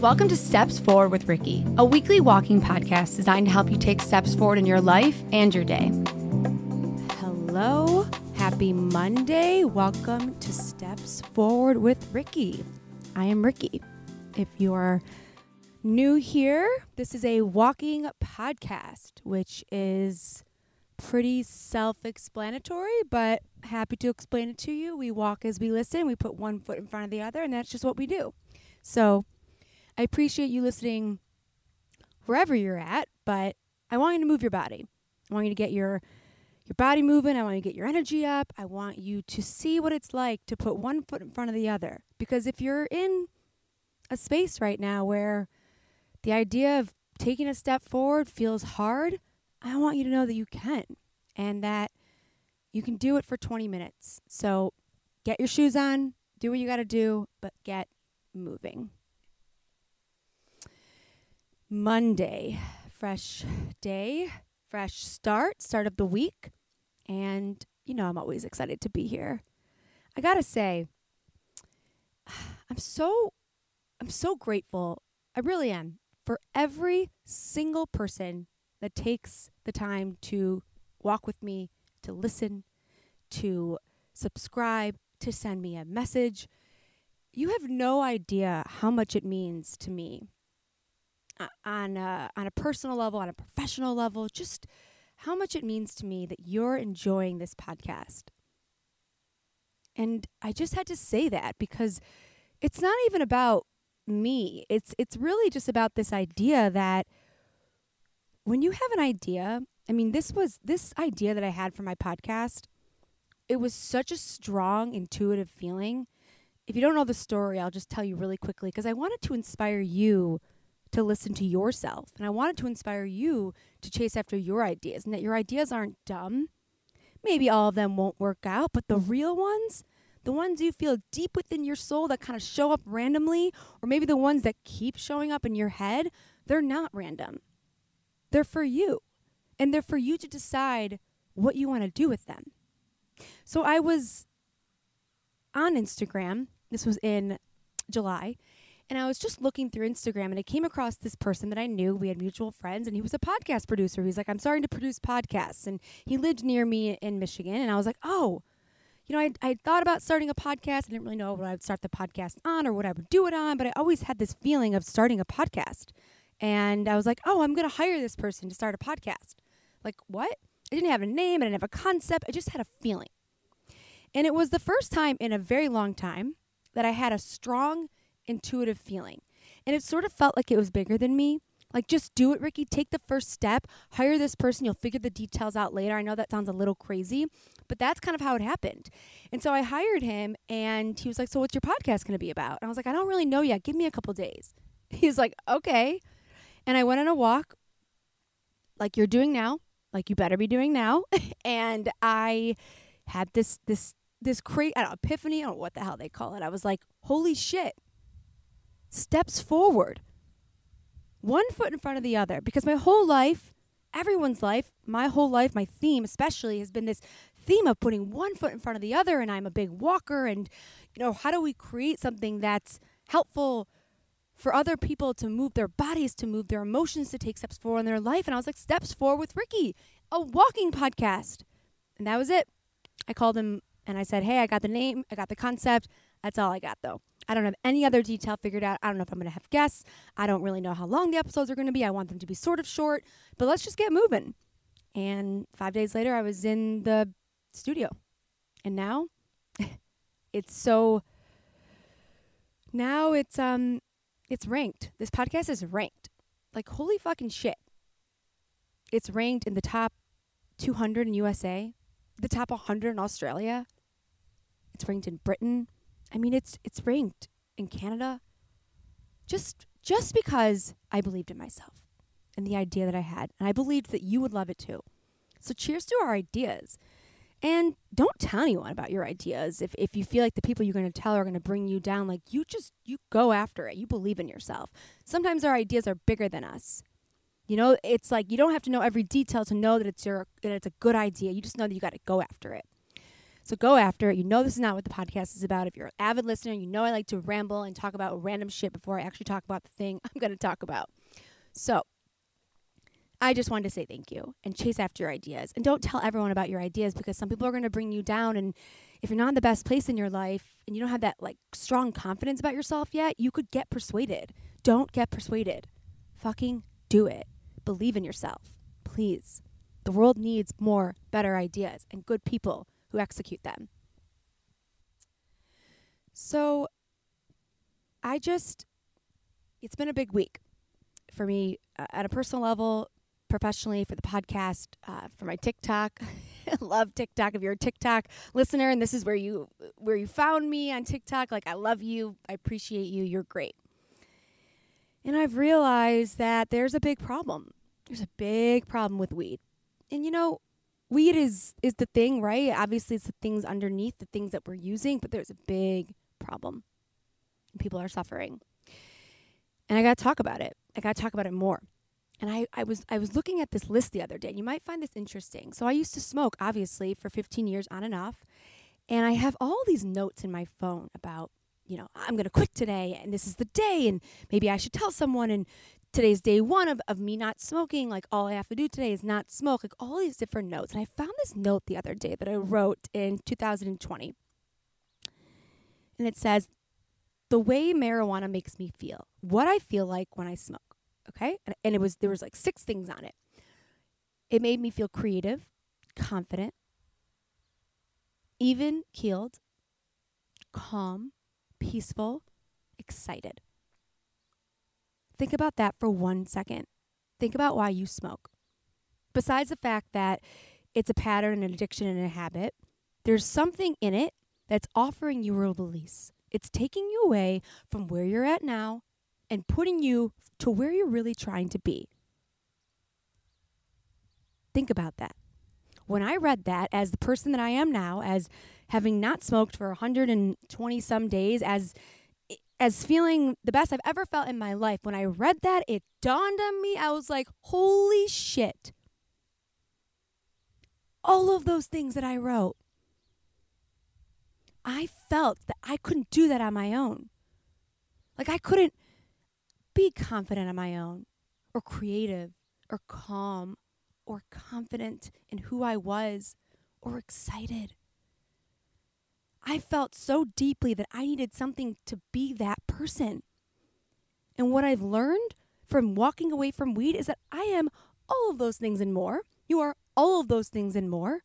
Welcome to Steps Forward with Ricky, a weekly walking podcast designed to help you take steps forward in your life and your day. Hello, happy Monday. Welcome to Steps Forward with Ricky. I am Ricky. If you're new here, this is a walking podcast, which is pretty self explanatory, but happy to explain it to you. We walk as we listen, we put one foot in front of the other, and that's just what we do. So I appreciate you listening wherever you're at, but I want you to move your body. I want you to get your your body moving. I want you to get your energy up. I want you to see what it's like to put one foot in front of the other. Because if you're in a space right now where the idea of taking a step forward feels hard, I want you to know that you can and that you can do it for 20 minutes. So get your shoes on, do what you got to do, but get moving. Monday, fresh day, fresh start, start of the week. And, you know, I'm always excited to be here. I got to say, I'm so, I'm so grateful. I really am for every single person that takes the time to walk with me, to listen, to subscribe, to send me a message. You have no idea how much it means to me Uh, on a, on a personal level, on a professional level, just how much it means to me that you're enjoying this podcast. And I just had to say that because it's not even about me. It's it's really just about this idea that when you have an idea, I mean this was this idea that I had for my podcast, it was such a strong intuitive feeling. If you don't know the story, I'll just tell you really quickly because I wanted to inspire you to listen to yourself. And I wanted to inspire you to chase after your ideas and that your ideas aren't dumb. Maybe all of them won't work out, but the mm-hmm. real ones, the ones you feel deep within your soul that kind of show up randomly, or maybe the ones that keep showing up in your head, they're not random. They're for you. And they're for you to decide what you want to do with them. So I was on Instagram. This was in July and I was just looking through Instagram and I came across this person that I knew. We had mutual friends and he was a podcast producer. He's like, I'm starting to produce podcasts. And he lived near me in Michigan. And I was like, oh, you know, I, I thought about starting a podcast. I didn't really know what I would start the podcast on or what I would do it on, but I always had this feeling of starting a podcast. And I was like, oh, I'm going to hire this person to start a podcast. Like, what? I didn't have a name, I didn't have a concept. I just had a feeling. And it was the first time in a very long time that I had a strong intuitive feeling. And it sort of felt like it was bigger than me. Like, just do it, Ricky. Take the first step. Hire this person. You'll figure the details out later. I know that sounds a little crazy, but that's kind of how it happened. And so I hired him, and he was like, So, what's your podcast going to be about? And I was like, I don't really know yet. Give me a couple days. He's like, Okay. And I went on a walk, like you're doing now, like you better be doing now. and I had this, this, this know, epiphany. I don't know what the hell they call it. I was like, Holy shit steps forward, one foot in front of the other. Because my whole life, everyone's life, my whole life, my theme especially has been this theme of putting one foot in front of the other. And I'm a big walker. And, you know, how do we create something that's helpful? For other people to move their bodies, to move their emotions, to take steps forward in their life. And I was like, Steps Forward with Ricky, a walking podcast. And that was it. I called him and I said, Hey, I got the name, I got the concept. That's all I got though. I don't have any other detail figured out. I don't know if I'm going to have guests. I don't really know how long the episodes are going to be. I want them to be sort of short, but let's just get moving. And five days later, I was in the studio. And now it's so. Now it's um it's ranked. This podcast is ranked. Like holy fucking shit. It's ranked in the top 200 in USA, the top 100 in Australia. It's ranked in Britain, I mean, it's it's ranked in Canada. Just just because I believed in myself and the idea that I had, and I believed that you would love it too. So cheers to our ideas. And don't tell anyone about your ideas if, if you feel like the people you're going to tell are going to bring you down. Like you just, you go after it. You believe in yourself. Sometimes our ideas are bigger than us. You know, it's like you don't have to know every detail to know that it's your that it's a good idea. You just know that you got to go after it. So go after it. You know this is not what the podcast is about. If you're an avid listener, you know I like to ramble and talk about random shit before I actually talk about the thing I'm going to talk about. So I just wanted to say thank you and chase after your ideas. And don't tell everyone about your ideas because some people are going to bring you down. And if you're not in the best place in your life and you don't have that like strong confidence about yourself yet, you could get persuaded. Don't get persuaded. Fucking do it. Believe in yourself. Please. The world needs more better ideas and good people who execute them. So I just, it's been a big week for me uh, at a personal level, professionally, for the podcast, uh, for my TikTok. love TikTok. If you're a TikTok listener and this is where you where you found me on TikTok, like I love you. I appreciate you. You're great. And I've realized that there's a big problem. There's a big problem with weed. And you know, weed is is the thing, right? Obviously it's the things underneath, the things that we're using, but there's a big problem. People are suffering. And I got to talk about it. I got to talk about it more. And I, I was I was looking at this list the other day. And you might find this interesting. So I used to smoke obviously for 15 years on and off. And I have all these notes in my phone about you know, I'm going to quit today and this is the day and maybe I should tell someone and today's day one of, of me not smoking. Like all I have to do today is not smoke, like all these different notes. And I found this note the other day that I wrote in 2020. And it says, the way marijuana makes me feel, what I feel like when I smoke. Okay. And, and it was, there was like six things on it. It made me feel creative, confident, even keeled, calm, peaceful, excited. Think about that for one second. Think about why you smoke. Besides the fact that it's a pattern, an addiction, and a habit, there's something in it that's offering you a release. It's taking you away from where you're at now and putting you to where you're really trying to be. Think about that. When I read that, as the person that I am now, as having not smoked for 120 some days as as feeling the best I've ever felt in my life. When I read that, it dawned on me. I was like, "Holy shit." All of those things that I wrote. I felt that I couldn't do that on my own. Like I couldn't be confident on my own or creative or calm or confident in who I was or excited I felt so deeply that I needed something to be that person. And what I've learned from walking away from weed is that I am all of those things and more. You are all of those things and more.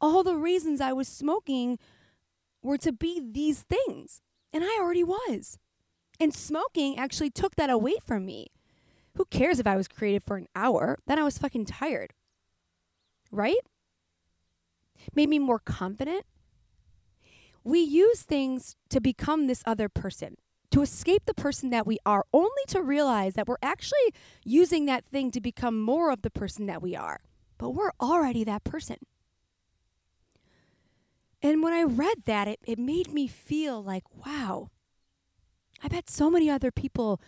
All the reasons I was smoking were to be these things, and I already was. And smoking actually took that away from me. Who cares if I was creative for an hour? Then I was fucking tired. Right? Made me more confident we use things to become this other person, to escape the person that we are, only to realize that we're actually using that thing to become more of the person that we are. But we're already that person. And when I read that, it, it made me feel like, wow, I bet so many other people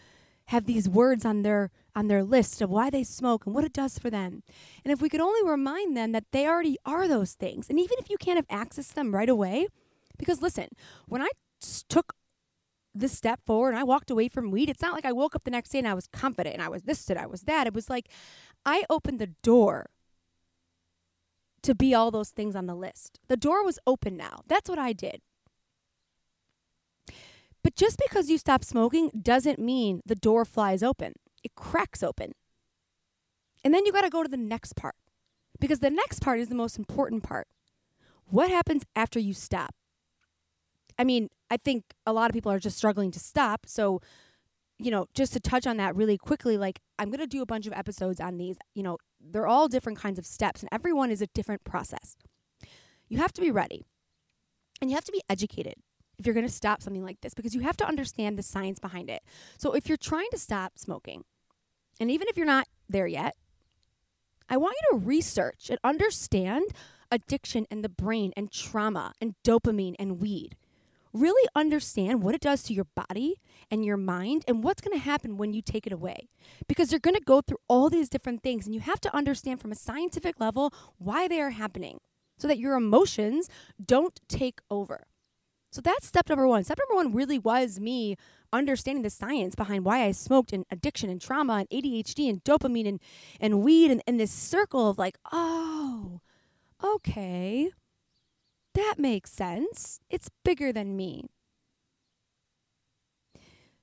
have these words on their on their list of why they smoke and what it does for them. And if we could only remind them that they already are those things, and even if you can't have access to them right away, because listen, when I took this step forward and I walked away from weed, it's not like I woke up the next day and I was confident and I was this and I was that. It was like I opened the door to be all those things on the list. The door was open now. That's what I did. But just because you stop smoking doesn't mean the door flies open. It cracks open. And then you got to go to the next part because the next part is the most important part. What happens after you stop? I mean, I think a lot of people are just struggling to stop. So, you know, just to touch on that really quickly, like I'm going to do a bunch of episodes on these. You know, they're all different kinds of steps, and everyone is a different process. You have to be ready and you have to be educated if you're going to stop something like this because you have to understand the science behind it. So, if you're trying to stop smoking, and even if you're not there yet, I want you to research and understand addiction and the brain and trauma and dopamine and weed really understand what it does to your body and your mind and what's going to happen when you take it away. Because you're going to go through all these different things and you have to understand from a scientific level why they are happening. so that your emotions don't take over. So that's step number one. Step number one really was me understanding the science behind why I smoked and addiction and trauma and ADHD and dopamine and, and weed and, and this circle of like, oh, okay, that makes sense. It's bigger than me.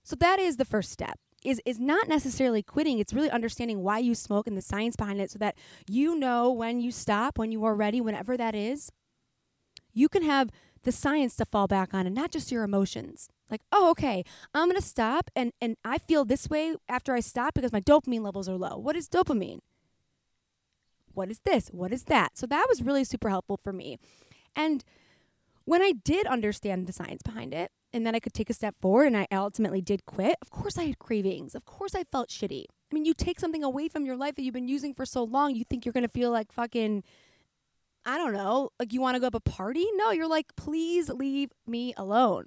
So that is the first step. Is, is not necessarily quitting. It's really understanding why you smoke and the science behind it so that you know when you stop, when you are ready, whenever that is. You can have the science to fall back on and not just your emotions. Like, oh, okay, I'm gonna stop and, and I feel this way after I stop because my dopamine levels are low. What is dopamine? What is this? What is that? So that was really super helpful for me. And when I did understand the science behind it, and then I could take a step forward and I ultimately did quit, of course I had cravings. Of course I felt shitty. I mean, you take something away from your life that you've been using for so long, you think you're gonna feel like fucking I don't know, like you want to go up a party? No, you're like, please leave me alone.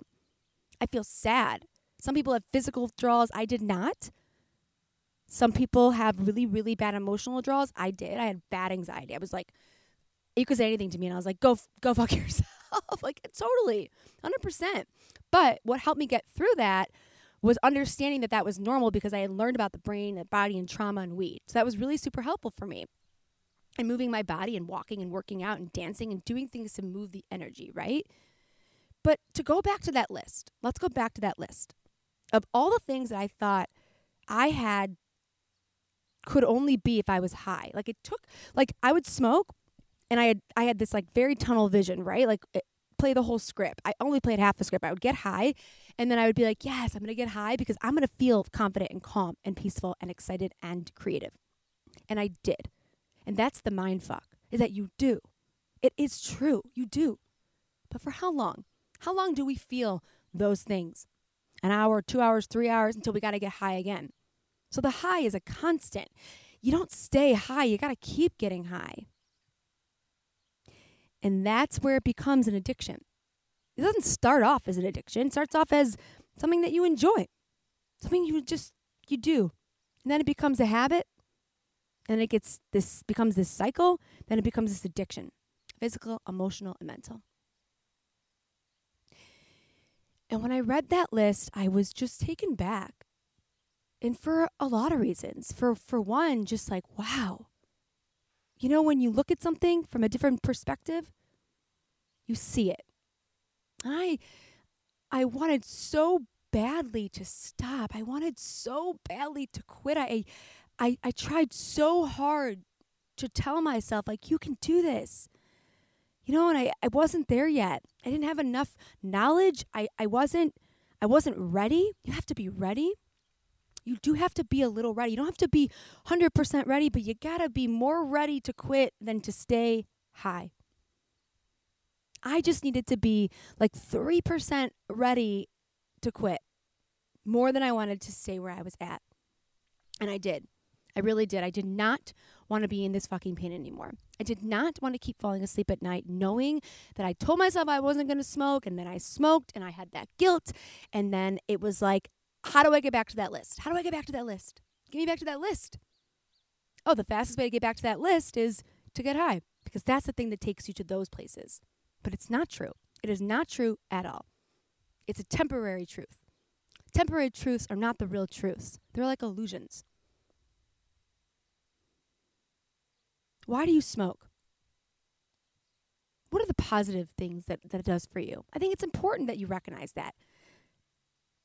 I feel sad. Some people have physical withdrawals. I did not. Some people have really, really bad emotional withdrawals. I did. I had bad anxiety. I was like, you could say anything to me, and I was like, go, go fuck yourself. like, totally, 100%. But what helped me get through that was understanding that that was normal because I had learned about the brain, the body, and trauma and weed. So that was really super helpful for me and moving my body and walking and working out and dancing and doing things to move the energy, right? But to go back to that list, let's go back to that list of all the things that I thought I had could only be if I was high. Like it took like I would smoke and I had I had this like very tunnel vision, right? Like it, play the whole script. I only played half the script. I would get high and then I would be like, "Yes, I'm going to get high because I'm going to feel confident and calm and peaceful and excited and creative." And I did. And that's the mind fuck, is that you do. It is true. You do. But for how long? How long do we feel those things? An hour, two hours, three hours until we got to get high again. So the high is a constant. You don't stay high, you got to keep getting high. And that's where it becomes an addiction. It doesn't start off as an addiction, it starts off as something that you enjoy, something you just you do. And then it becomes a habit, and it gets this becomes this cycle, then it becomes this addiction physical, emotional, and mental. And when I read that list, I was just taken back. And for a lot of reasons. For for one, just like, wow. You know, when you look at something from a different perspective, you see it. I I wanted so badly to stop. I wanted so badly to quit. I I, I tried so hard to tell myself, like, you can do this. You know, and I, I wasn't there yet. I didn't have enough knowledge. I, I wasn't I wasn't ready. You have to be ready. You do have to be a little ready. You don't have to be 100% ready, but you got to be more ready to quit than to stay high. I just needed to be like 3% ready to quit more than I wanted to stay where I was at. And I did. I really did. I did not want to be in this fucking pain anymore. I did not want to keep falling asleep at night knowing that I told myself I wasn't going to smoke and then I smoked and I had that guilt. And then it was like, how do I get back to that list? How do I get back to that list? Get me back to that list. Oh, the fastest way to get back to that list is to get high because that's the thing that takes you to those places. But it's not true. It is not true at all. It's a temporary truth. Temporary truths are not the real truths, they're like illusions. Why do you smoke? What are the positive things that, that it does for you? I think it's important that you recognize that.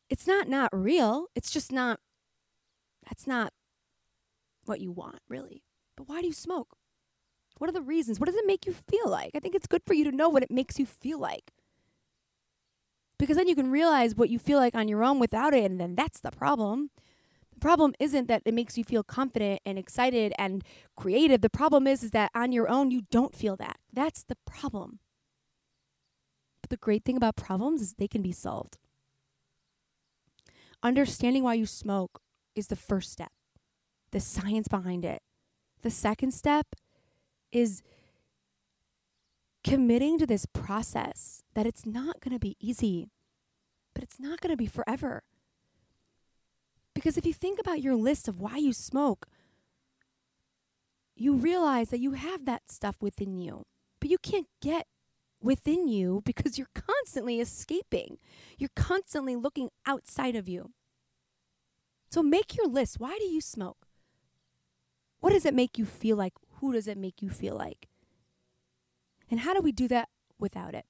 It's not not real. It's just not, that's not what you want, really. But why do you smoke? What are the reasons? What does it make you feel like? I think it's good for you to know what it makes you feel like. Because then you can realize what you feel like on your own without it, and then that's the problem. The problem isn't that it makes you feel confident and excited and creative. The problem is is that on your own you don't feel that. That's the problem. But the great thing about problems is they can be solved. Understanding why you smoke is the first step. The science behind it. The second step is committing to this process that it's not going to be easy, but it's not going to be forever. Because if you think about your list of why you smoke, you realize that you have that stuff within you. but you can't get within you because you're constantly escaping. You're constantly looking outside of you. So make your list. Why do you smoke? What does it make you feel like? Who does it make you feel like? And how do we do that without it?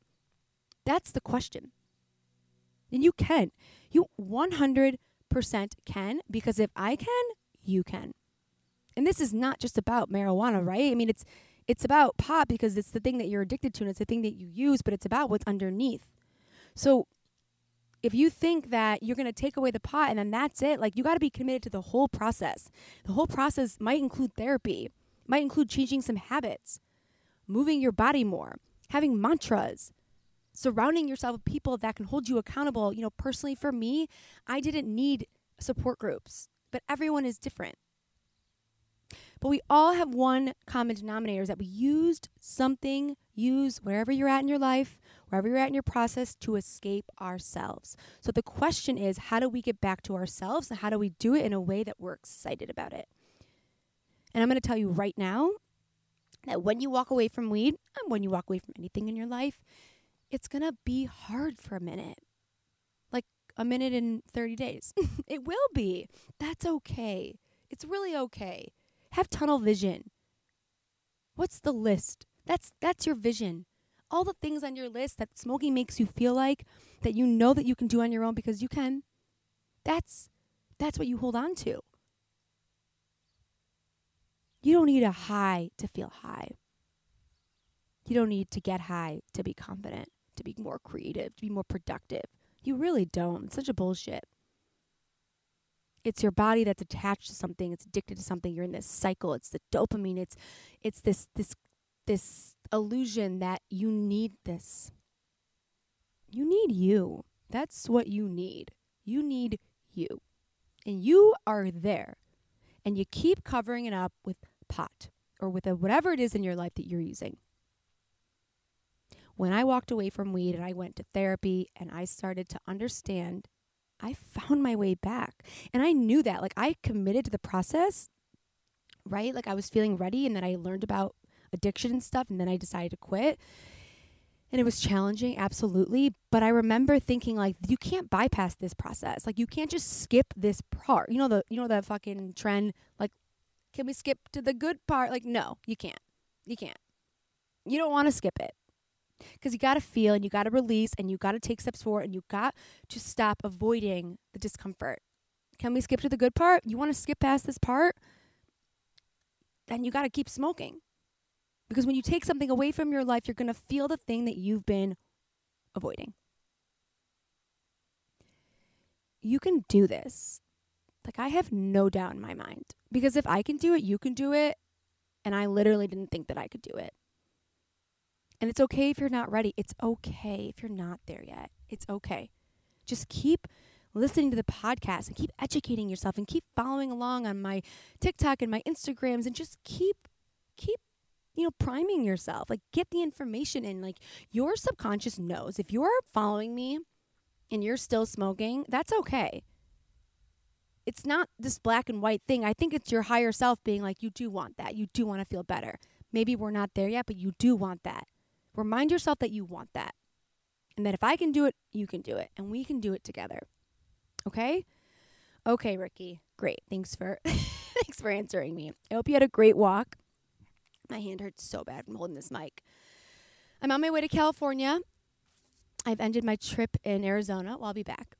That's the question. And you can. You 100% can because if I can, you can. And this is not just about marijuana, right? I mean, it's it's about pot because it's the thing that you're addicted to and it's the thing that you use, but it's about what's underneath. So if you think that you're going to take away the pot and then that's it, like you got to be committed to the whole process. The whole process might include therapy, might include changing some habits, moving your body more, having mantras, surrounding yourself with people that can hold you accountable. You know, personally for me, I didn't need support groups, but everyone is different. But we all have one common denominator is that we used something, use wherever you're at in your life, wherever you're at in your process to escape ourselves. So the question is, how do we get back to ourselves and how do we do it in a way that we're excited about it? And I'm going to tell you right now that when you walk away from weed and when you walk away from anything in your life, it's going to be hard for a minute. Like a minute in 30 days. it will be. That's okay. It's really okay. Have tunnel vision. What's the list? That's that's your vision. All the things on your list that smoking makes you feel like that you know that you can do on your own because you can. That's that's what you hold on to. You don't need a high to feel high. You don't need to get high to be confident, to be more creative, to be more productive. You really don't. It's such a bullshit it's your body that's attached to something it's addicted to something you're in this cycle it's the dopamine it's it's this this this illusion that you need this. You need you. That's what you need. You need you. And you are there. And you keep covering it up with pot or with a, whatever it is in your life that you're using. When i walked away from weed and i went to therapy and i started to understand I found my way back. And I knew that. Like I committed to the process, right? Like I was feeling ready and then I learned about addiction and stuff and then I decided to quit. And it was challenging, absolutely. But I remember thinking like you can't bypass this process. Like you can't just skip this part. You know the you know the fucking trend like can we skip to the good part? Like no, you can't. You can't. You don't want to skip it because you got to feel and you got to release and you got to take steps forward and you got to stop avoiding the discomfort. Can we skip to the good part? You want to skip past this part? Then you got to keep smoking. Because when you take something away from your life, you're going to feel the thing that you've been avoiding. You can do this. Like, I have no doubt in my mind. Because if I can do it, you can do it. And I literally didn't think that I could do it. And it's okay if you're not ready. It's okay if you're not there yet. It's okay. Just keep listening to the podcast and keep educating yourself and keep following along on my TikTok and my Instagrams and just keep keep you know priming yourself. Like get the information in. Like your subconscious knows if you're following me and you're still smoking, that's okay. It's not this black and white thing. I think it's your higher self being like you do want that. You do want to feel better. Maybe we're not there yet, but you do want that. Remind yourself that you want that. And that if I can do it, you can do it. And we can do it together. Okay? Okay, Ricky. Great. Thanks for thanks for answering me. I hope you had a great walk. My hand hurts so bad from holding this mic. I'm on my way to California. I've ended my trip in Arizona. Well, I'll be back.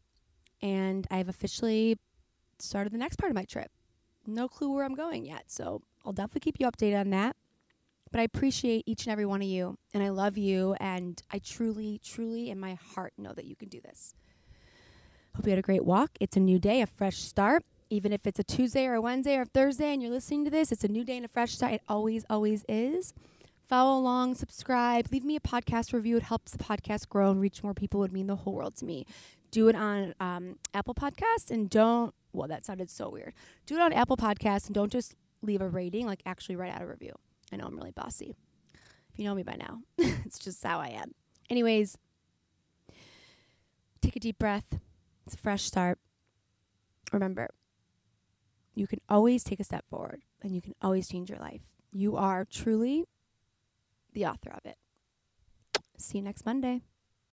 And I've officially started the next part of my trip. No clue where I'm going yet. So I'll definitely keep you updated on that. But I appreciate each and every one of you, and I love you, and I truly, truly, in my heart, know that you can do this. Hope you had a great walk. It's a new day, a fresh start. Even if it's a Tuesday or a Wednesday or a Thursday and you're listening to this, it's a new day and a fresh start. It always, always is. Follow along, subscribe, leave me a podcast review. It helps the podcast grow and reach more people. It would mean the whole world to me. Do it on um, Apple Podcasts and don't, well, that sounded so weird. Do it on Apple Podcasts and don't just leave a rating, like actually write out a review. I know I'm really bossy. If you know me by now, it's just how I am. Anyways, take a deep breath. It's a fresh start. Remember, you can always take a step forward and you can always change your life. You are truly the author of it. See you next Monday.